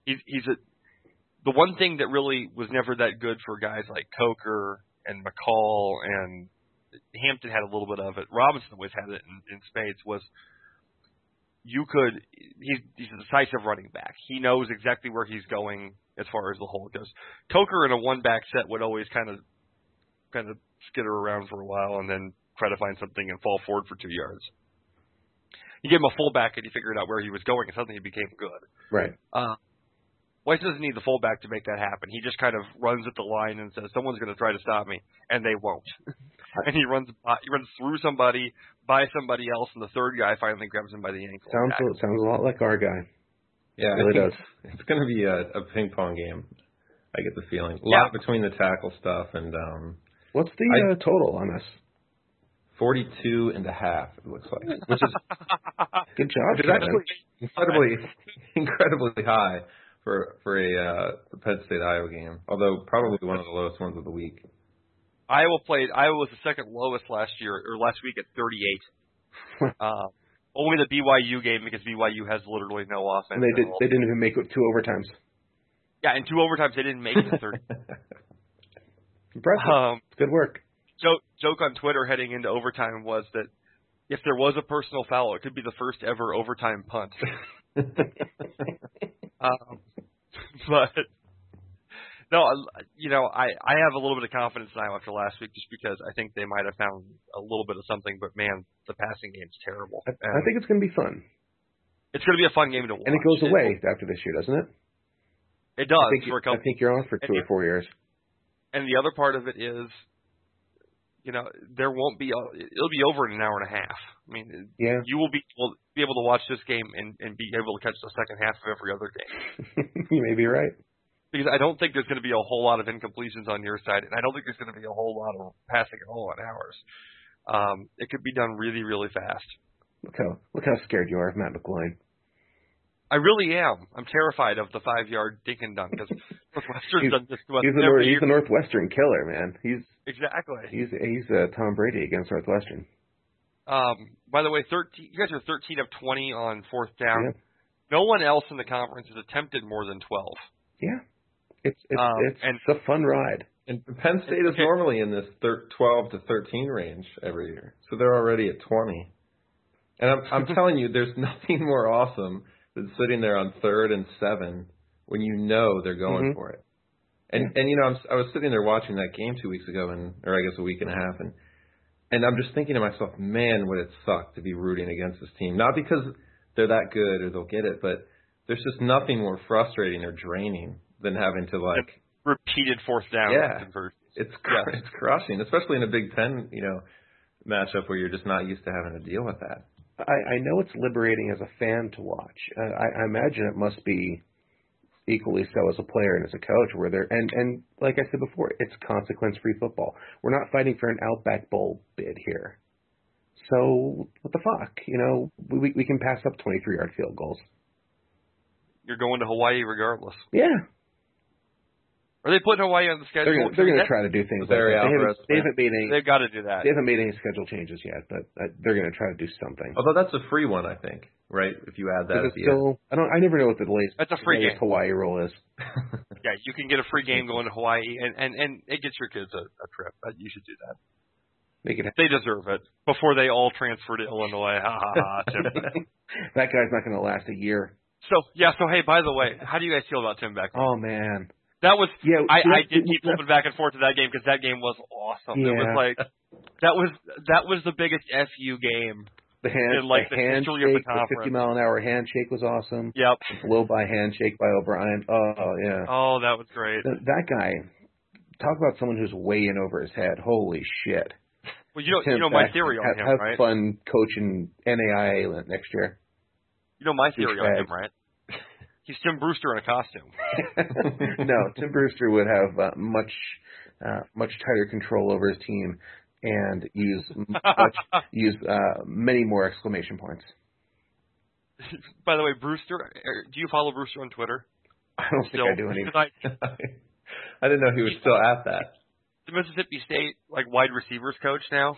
He's he's a the one thing that really was never that good for guys like Coker and McCall and Hampton had a little bit of it. Robinson always had it in, in spades. Was you could he's he's a decisive running back. He knows exactly where he's going as far as the hole goes. Coker in a one back set would always kind of kind of skitter around for a while and then try to find something and fall forward for two yards. You gave him a fullback and he figured out where he was going and suddenly he became good. Right. Uh, Weiss doesn't need the fullback to make that happen. He just kind of runs at the line and says, "Someone's going to try to stop me," and they won't. (laughs) and he runs by, he runs through somebody, by somebody else, and the third guy finally grabs him by the ankle. Sounds a, sounds a lot like our guy. Yeah, it really does. It's going to be a, a ping pong game. I get the feeling. A yeah. lot between the tackle stuff and um What's the I, uh, total on this? Forty-two and a half. It looks like, which is (laughs) good job. Which is actually incredibly, (laughs) incredibly high for for a uh, Penn State Iowa game. Although probably one of the lowest ones of the week. Iowa played. Iowa was the second lowest last year or last week at 38. uh, (laughs) only the BYU game because BYU has literally no offense. And they did. They didn't even make it two overtimes. Yeah, in two overtimes they didn't make it to 30. (laughs) Impressive. Um, Good work. Joke, joke on Twitter heading into overtime was that if there was a personal foul, it could be the first ever overtime punt. (laughs) (laughs) um, but no, you know, I I have a little bit of confidence now after last week, just because I think they might have found a little bit of something. But man, the passing game's terrible. I, I think it's going to be fun, it's going to be a fun game to watch. and it goes away after this year, doesn't it? It does I think, for a I couple. think you're on for two or four years. And the other part of it is, you know, there won't be. A, it'll be over in an hour and a half. I mean, Yeah, you will be will be able to watch this game and and be able to catch the second half of every other game. (laughs) you may be right. because I don't think there's going to be a whole lot of incompletions on your side, and I don't think there's going to be a whole lot of passing at all on ours. Um, it could be done really, really fast. Look how look how scared you are of Matt McGloin. I really am. I'm terrified of the five yard dink and dunk because Northwestern's He's- done this to us He's the Nor- every he's year. the Northwestern killer, man. He's Exactly. he's he's uh, Tom Brady against Northwestern. Um, by the way, 13. You guys are 13 of 20 on fourth down. Yeah. No one else in the conference has attempted more than 12. Yeah, it's it's Um, it's and- a fun ride. And Penn State is Okay. normally in this thir- 12 to 13 range every year, so they're already at 20. And I'm, I'm (laughs) telling you, there's (laughs) nothing more awesome than sitting there on third and seven when you know they're going Mhm. for it. And and you know, I'm, I was sitting there watching that game two weeks ago, and or I guess a week and a half, and and I'm just thinking to myself, man, would it suck to be rooting against this team? Not because they're that good or they'll get it, but there's just nothing more frustrating or draining than having to like Repeated fourth down Yeah. conversions. it's cr- it's crushing, especially in a Big Ten, you know, matchup where you're just not used to having to deal with that. I, I know it's liberating as a fan to watch. Uh, I, I imagine it must be equally so as a player and as a coach, where they're and and like I said before, it's consequence-free football. We're not fighting for an Outback Bowl bid here. So what the fuck? You know, we we, can pass up 23-yard field goals. You're going to Hawaii regardless. Yeah, Are they putting Hawaii on the schedule? they're gonna, they're going to try to do things. Like that. They, haven't, they haven't made any. They've got to do that. They haven't made any schedule changes yet, but uh, they're going to try to do something. Although that's a free one, I think, right? If you add that Is at it end. still? I don't. I never know what the latest, That's a free game. Hawaii rule is. (laughs) Yeah, you can get a free game going to Hawaii, and and and it gets your kids a, a trip. Uh, You should do that. Make it. They deserve it before they all transfer to Illinois. Ha ha ha. Tim. (laughs) that guy's not going to last a year. so yeah. So hey, by the way, how do you guys feel about Tim Beckman? Oh man. That was Yeah, I, I did keep flipping back and forth to that game because that game was awesome. It was Yeah. like that was that was the biggest fu game. The hand, in, like, the the history of the handshake, the, 50 mile an hour handshake was awesome. Yep. Blow by handshake by O'Brien. Oh yeah. Oh, that was great. Th- that guy. Talk about someone who's way in over his head. Holy shit. Well, you know Tim you know my theory on have, him, have right? fun coaching NAIA next year. You know my theory on him, right? He's Tim Brewster in a costume. (laughs) no, Tim Brewster would have uh, much uh, much tighter control over his team and use much (laughs) use uh, many more exclamation points. (laughs) By the way, Brewster, er, do you follow Brewster on Twitter? I don't think I do any. Because I, I didn't know he was still at that. the Mississippi State like wide receivers coach now.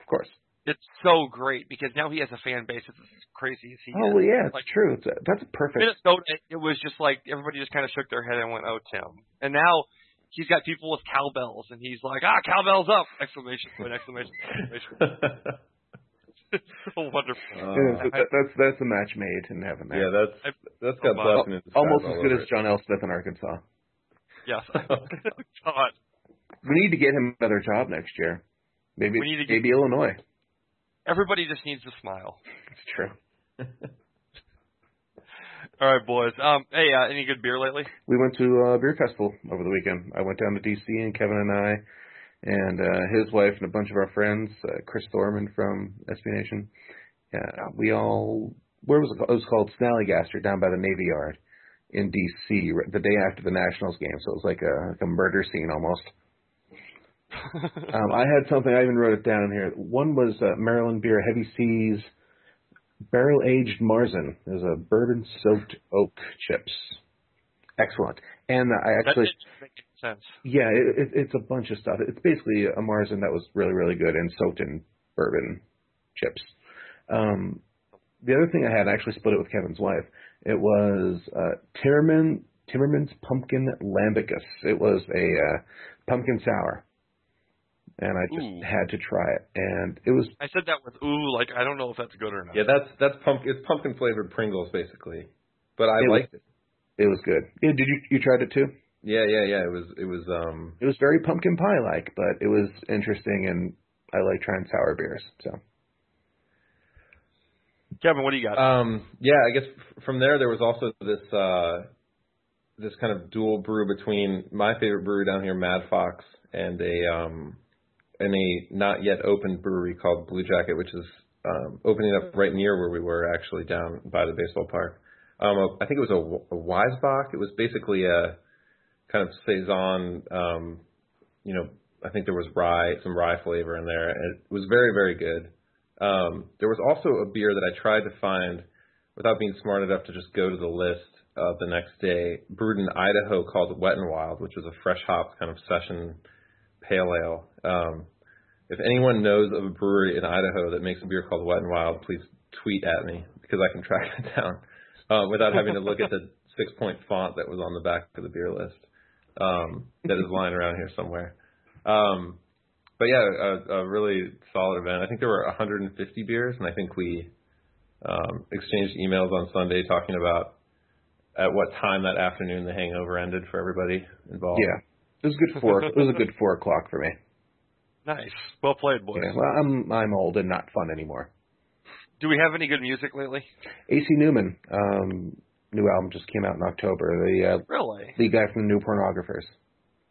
Of course. It's so great because now he has a fan base that's as crazy as he Oh is. well, yeah, it's Like, true. It's a, that's perfect. Minnesota, it was just like everybody just kind of shook their head and went, "Oh, Tim." And now he's got people with cowbells, and he's like, "Ah, cowbells up!" Exclamation point! Exclamation! Exclamation! it's (laughs) so wonderful. Yeah, Uh, that- that's that's a match made in heaven. There. yeah, that's that's got Oh, blessing in disguise almost as good as John L. Smith in Arkansas. Yes. (laughs) (laughs) God. We need to get him another job next year. Maybe We need to get- maybe Illinois. Everybody just needs to smile. It's true. (laughs) All right, boys. Um, hey, uh, any good beer lately? We went to a beer festival over the weekend. I went down to DC and Kevin and I and uh his wife and a bunch of our friends, uh, Chris Thorman from SB Nation. Yeah, we all where was it? called? It was called Snallygaster down by the Navy Yard in DC the day after the Nationals game. So it was like a like a murder scene almost. (laughs) Um, I had something. I even wrote it down here. One was uh, Maryland beer, Heavy Seas, barrel aged Marzen. There's a bourbon soaked oak chips. Excellent. And I actually, didn't sense. yeah, it, it, it's a bunch of stuff. It's basically a Marzen that was really, really good and soaked in bourbon chips. Um, the other thing I had, I actually split it with Kevin's wife. It was uh, Timmerman Timmermans Pumpkin Lambicus. It was a uh, pumpkin sour, and I just Ooh. had to try it, and it was I said that with ooh, like I don't know if that's good or not. Yeah, that's that's pump it's pumpkin flavored Pringles basically. But I It was- liked it. it was good. Yeah, did you you tried it too? Yeah, yeah, yeah. It was it was um It was very pumpkin pie like, but it was interesting, and I like trying sour beers. So Kevin, what do you got? um yeah, I guess from there there was also this uh this kind of dual brew between my favorite brewery down here, Mad Fox, and a um and a not yet open brewery called Blue Jacket, which is um opening up right near where we were actually down by the baseball park. Um I think it was a, a Weisbach. It was basically a kind of saison um you know, I think there was rye, some rye flavor in there. and It was very, very good. Um, there was also a beer that I tried to find without being smart enough to just go to the list uh, the next day, brewed in Idaho called Wet and Wild, which was a fresh hop kind of session pale ale. Um, if anyone knows of a brewery in Idaho that makes a beer called Wet and Wild, please tweet at me because I can (laughs) track it down uh, without having to look at the (laughs) six point font that was on the back of the beer list um, that is lying around here somewhere. Um, but yeah, a, a really solid event. I think there were 150 beers, and I think we um, exchanged emails on Sunday talking about at what time that afternoon the hangover ended for everybody involved. yeah, it was a good four. it was a good four o'clock for me. (laughs) nice. Well played, boys. Yeah, well, I'm I'm old and not fun anymore. Do we have any good music lately? AC Newman, um, new album just came out in October. The uh, Really? the guy from the New Pornographers.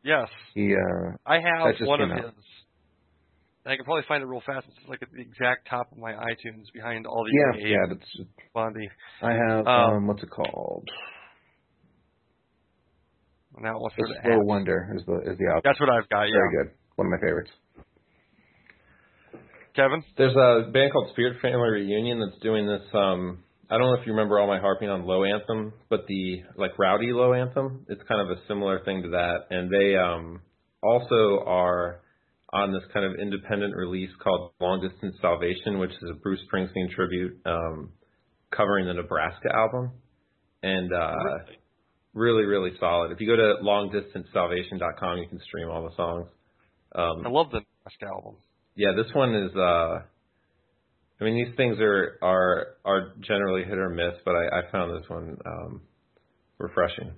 Yes. He uh, I have one of came his. And I can probably find it real fast. It's like at the exact top of my iTunes behind all the yeah yeah that's Bondi. I have Um, um, what's it called? Now I'll The sort of Wonder is the is the album. That's what I've got. Yeah, very good. One of my favorites. Kevin. There's a band called Spirit Family Reunion that's doing this. Um, I don't know if you remember all my harping on Low Anthem, but the like Rowdy Low Anthem, it's kind of a similar thing to that. And they um, also are on this kind of independent release called Long Distance Salvation, which is a Bruce Springsteen tribute um, covering the Nebraska album. And uh, really, really really solid. If you go to longdistancesalvation.com, you can stream all the songs. Um, I love the Nebraska album. yeah, this one is. uh I mean, these things are are are generally hit or miss, but I, I found this one um refreshing.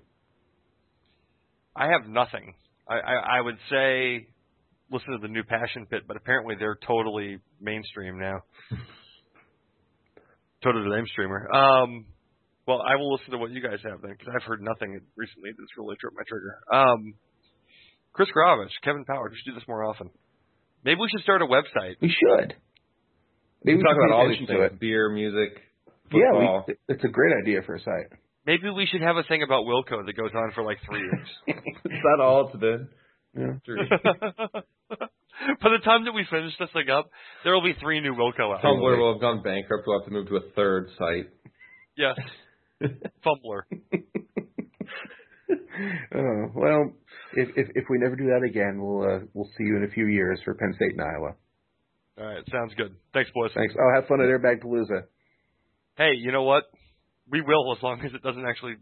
I have nothing. I, I I would say listen to the new Passion Pit, but apparently they're totally mainstream now. (laughs) totally mainstreamer. Um, well, I will listen to what you guys have then, because I've heard nothing recently that's really tripped my trigger. Um, Chris Gravich, Kevin Powers, we should do this more often. Maybe we should start a website. We should. Maybe we talk should about pay all these to things: beer, music, Yeah, football. we, it's a great idea for a site. Maybe we should have a thing about Wilco that goes on for like three years. (laughs) is that all it's been? Yeah. (laughs) By the time that we finish this thing up, there will be three new Wilco albums. Tumblr will have gone bankrupt. We'll have to move to a third site. Yes. (laughs) Fumbler. (laughs) oh, well, if, if if we never do that again, we'll uh, we'll see you in a few years for Penn State and Iowa. All right, sounds good. Thanks, boys. Thanks. Oh, have fun at Airbag Palooza. Hey, you know what? We will as long as it doesn't actually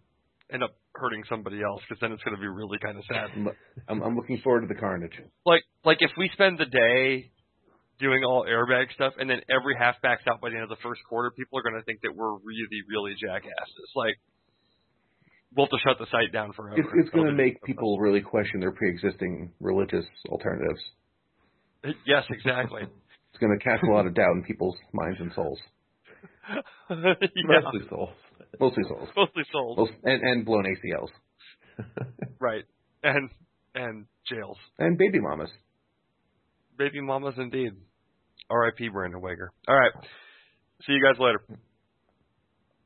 end up hurting somebody else, because then it's going to be really kind of sad. I'm, I'm I'm looking forward to the carnage. Like, like if we spend the day doing all airbag stuff, and then every half backs out by the end of the first quarter, people are going to think that we're really, really jackasses. Like, we'll have to shut the site down forever. It's it's going to make people really question their pre-existing religious alternatives. Yes, exactly. It's going to cast a lot of doubt in people's minds and souls. (laughs) yeah, Mostly souls. Mostly souls. mostly sold. Most, and, and blown ACLs. (laughs) Right. And and jails. And baby mamas. Baby mamas indeed. R.I.P. Brandon Wegher. All right. See you guys later.